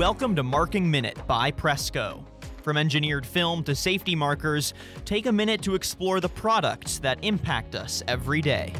Welcome to Marking Minute by Presco. From engineered film to safety markers, take a minute to explore the products that impact us every day.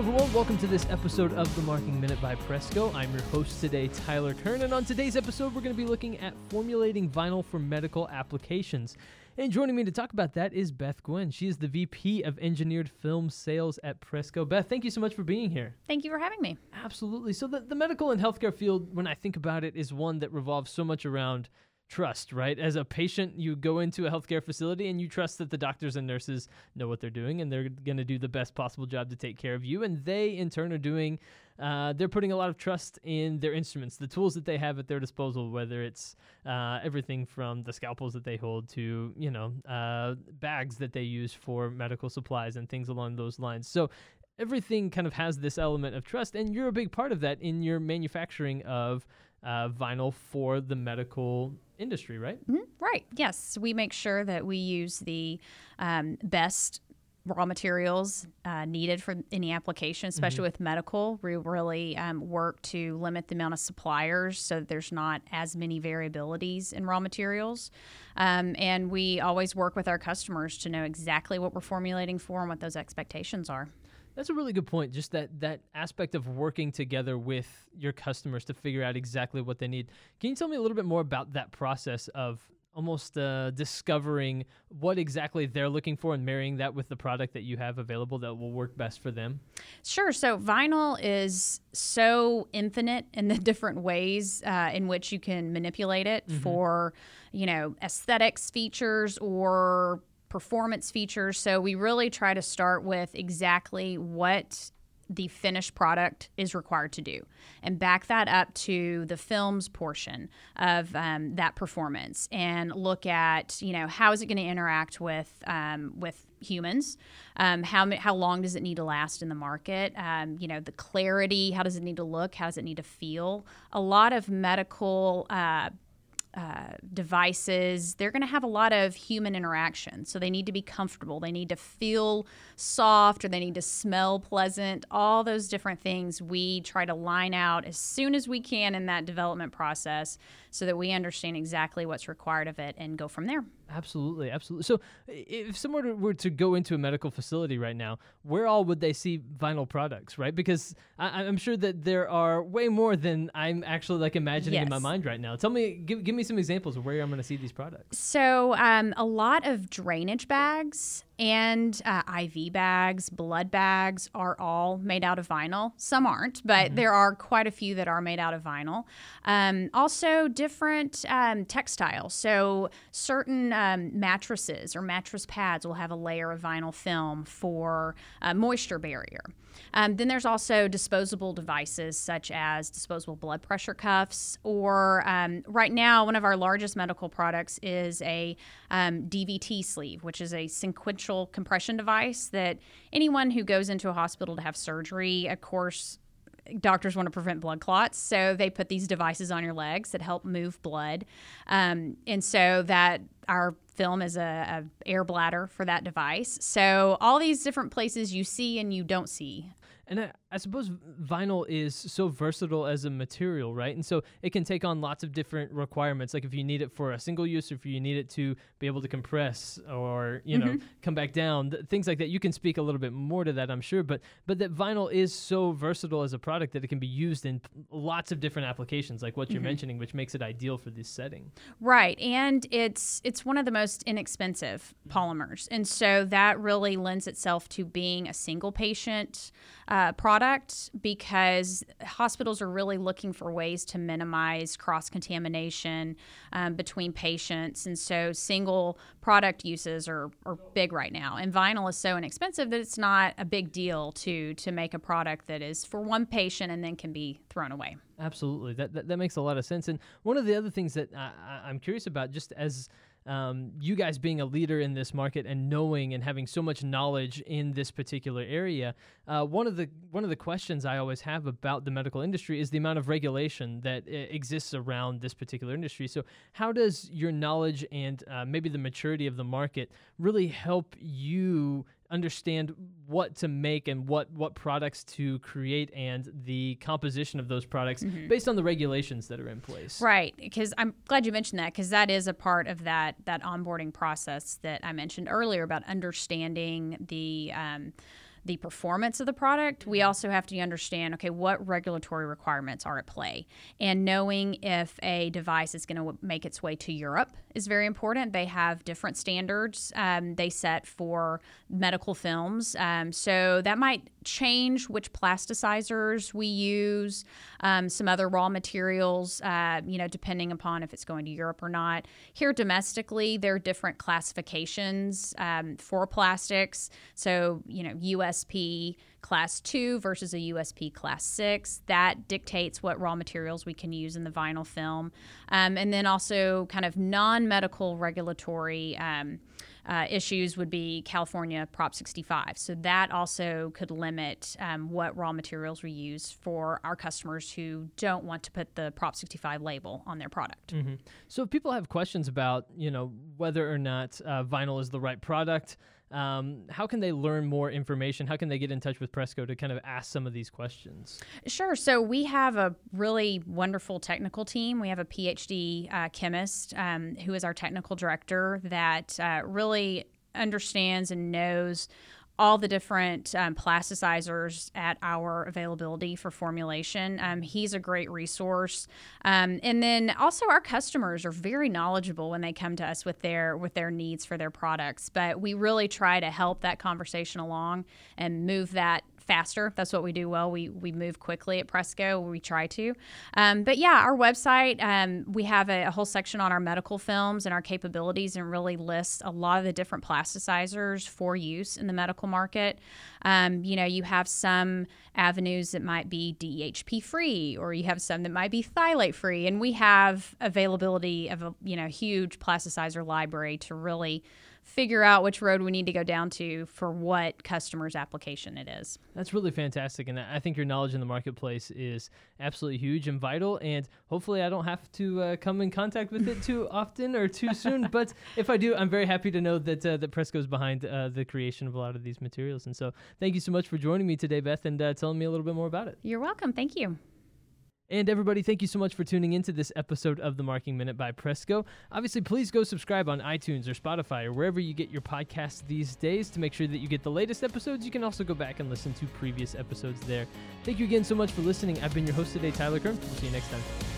Everyone. Welcome to this episode of the Marking Minute by Presco. I'm your host today, Tyler Kern, and on today's episode, we're going to be looking at formulating vinyl for medical applications. And joining me to talk about that is Beth Guinn. She is the VP of Engineered Film Sales at Presco. Beth, thank you so much for being here. Thank you for having me. Absolutely. So, the, the medical and healthcare field, when I think about it, is one that revolves so much around trust, right? As a patient, you go into a healthcare facility and you trust that the doctors and nurses know what they're doing and they're going to do the best possible job to take care of you. And they, in turn, are doing, uh, they're putting a lot of trust in their instruments, the tools that they have at their disposal, whether it's uh, everything from the scalpels that they hold to, you know, uh, bags that they use for medical supplies and things along those lines. So, everything kind of has this element of trust, and you're a big part of that in your manufacturing of uh, vinyl for the medical industry, right? Mm-hmm. Right. Yes, we make sure that we use the um, best raw materials uh, needed for any application, especially mm-hmm. with medical. We really um, work to limit the amount of suppliers so that there's not as many variabilities in raw materials. Um, and we always work with our customers to know exactly what we're formulating for and what those expectations are. That's a really good point. Just that that aspect of working together with your customers to figure out exactly what they need. Can you tell me a little bit more about that process of almost uh, discovering what exactly they're looking for and marrying that with the product that you have available that will work best for them? Sure. So vinyl is so infinite in the different ways uh, in which you can manipulate it mm-hmm. for, you know, aesthetics features or performance features. So we really try to start with exactly what the finished product is required to do and back that up to the films portion of um, that performance and look at you know how is it going to interact with um, with humans? Um, how, how long does it need to last in the market? Um, you know the clarity how does it need to look? How does it need to feel? A lot of medical uh, uh, devices, they're going to have a lot of human interaction. So they need to be comfortable. They need to feel soft or they need to smell pleasant. All those different things we try to line out as soon as we can in that development process so that we understand exactly what's required of it and go from there. Absolutely, absolutely. So, if someone were to go into a medical facility right now, where all would they see vinyl products, right? Because I, am sure that there are way more than I'm actually like imagining yes. in my mind right now. Tell me, give, give me some examples of where I'm going to see these products. So, um, a lot of drainage bags and uh, IV bags, blood bags are all made out of vinyl. Some aren't, but mm-hmm. there are quite a few that are made out of vinyl. Um, also, different um, textiles. So, certain um, mattresses or mattress pads will have a layer of vinyl film for uh, moisture barrier. Um, then there's also disposable devices such as disposable blood pressure cuffs, or um, right now, one of our largest medical products is a um, DVT sleeve, which is a sequential compression device that anyone who goes into a hospital to have surgery, of course, doctors want to prevent blood clots, so they put these devices on your legs that help move blood, um, and so that our film is a, a, air bladder for that device. So all these different places you see and you don't see. And I, I suppose vinyl is so versatile as a material, right? And so it can take on lots of different requirements. Like if you need it for a single use, or if you need it to be able to compress or you mm-hmm. know come back down, th- things like that. You can speak a little bit more to that, I'm sure. But but that vinyl is so versatile as a product that it can be used in lots of different applications, like what mm-hmm. you're mentioning, which makes it ideal for this setting. Right, and it's it's one of the most inexpensive polymers, and so that really lends itself to being a single patient uh, product because hospitals are really looking for ways to minimize cross contamination um, between patients. And so single product uses are, are big right now. And vinyl is so inexpensive that it's not a big deal to, to make a product that is for one patient and then can be thrown away. Absolutely. That, that, that makes a lot of sense. And one of the other things that I, I'm curious about, just as um, you guys being a leader in this market and knowing and having so much knowledge in this particular area, uh, one of the one of the questions I always have about the medical industry is the amount of regulation that uh, exists around this particular industry. So, how does your knowledge and uh, maybe the maturity of the market really help you understand what to make and what what products to create and the composition of those products Mm-hmm. based on the regulations that are in place. Right, because I'm glad you mentioned that because that is a part of that that onboarding process that I mentioned earlier about understanding the um, the performance of the product. We also have to understand okay what regulatory requirements are at play, and knowing if a device is going to make its way to Europe is very important. They have different standards um, they set for medical films, um, so that might change which plasticizers we use, um, some other raw materials, uh, you know, depending upon if it's going to Europe or not. Here domestically, there are different classifications um, for plastics. So, you know, USP class 2 versus a USP class 6. That dictates what raw materials we can use in the vinyl film. Um, and then also kind of non medical regulatory. Um, uh, issues would be California Prop 65. So that also could limit um, what raw materials we use for our customers who don't want to put the Prop 65 label on their product. Mm-hmm. So if people have questions about, you know, whether or not uh, vinyl is the right product, um, how can they learn more information? How can they get in touch with Presco to kind of ask some of these questions? Sure. So we have a really wonderful technical team. We have a PhD uh, chemist um, who is our technical director that uh, really understands and knows all the different um, plasticizers at our availability for formulation. Um, he's a great resource, um, and then also our customers are very knowledgeable when they come to us with their with their needs for their products. But we really try to help that conversation along and move that faster. That's what we do well. We we move quickly at Presco. We try to. Um, but yeah, our website, um, we have a, a, whole section on our medical films and our capabilities and really lists a lot of the different plasticizers for use in the medical market. Um, you know, you have some avenues that might be DHP free or you have some that might be phthalate free. And we have availability of a, you know, huge plasticizer library to really figure out which road we need to go down to for what customer's application it is. That's really fantastic. And I think your knowledge in the marketplace is absolutely huge and vital. And hopefully, I don't have to uh, come in contact with it too often or too soon. but if I do, I'm very happy to know that, uh, that Presco's behind uh, the creation of a lot of these materials. And so, thank you so much for joining me today, Beth, and uh, telling me a little bit more about it. You're welcome. Thank you. And everybody, thank you so much for tuning into this episode of the Marking Minute by Presco. Obviously, please go subscribe on iTunes or Spotify or wherever you get your podcasts these days to make sure that you get the latest episodes. You can also go back and listen to previous episodes there. Thank you again so much for listening. I've been your host today, Tyler Kern. We'll see you next time.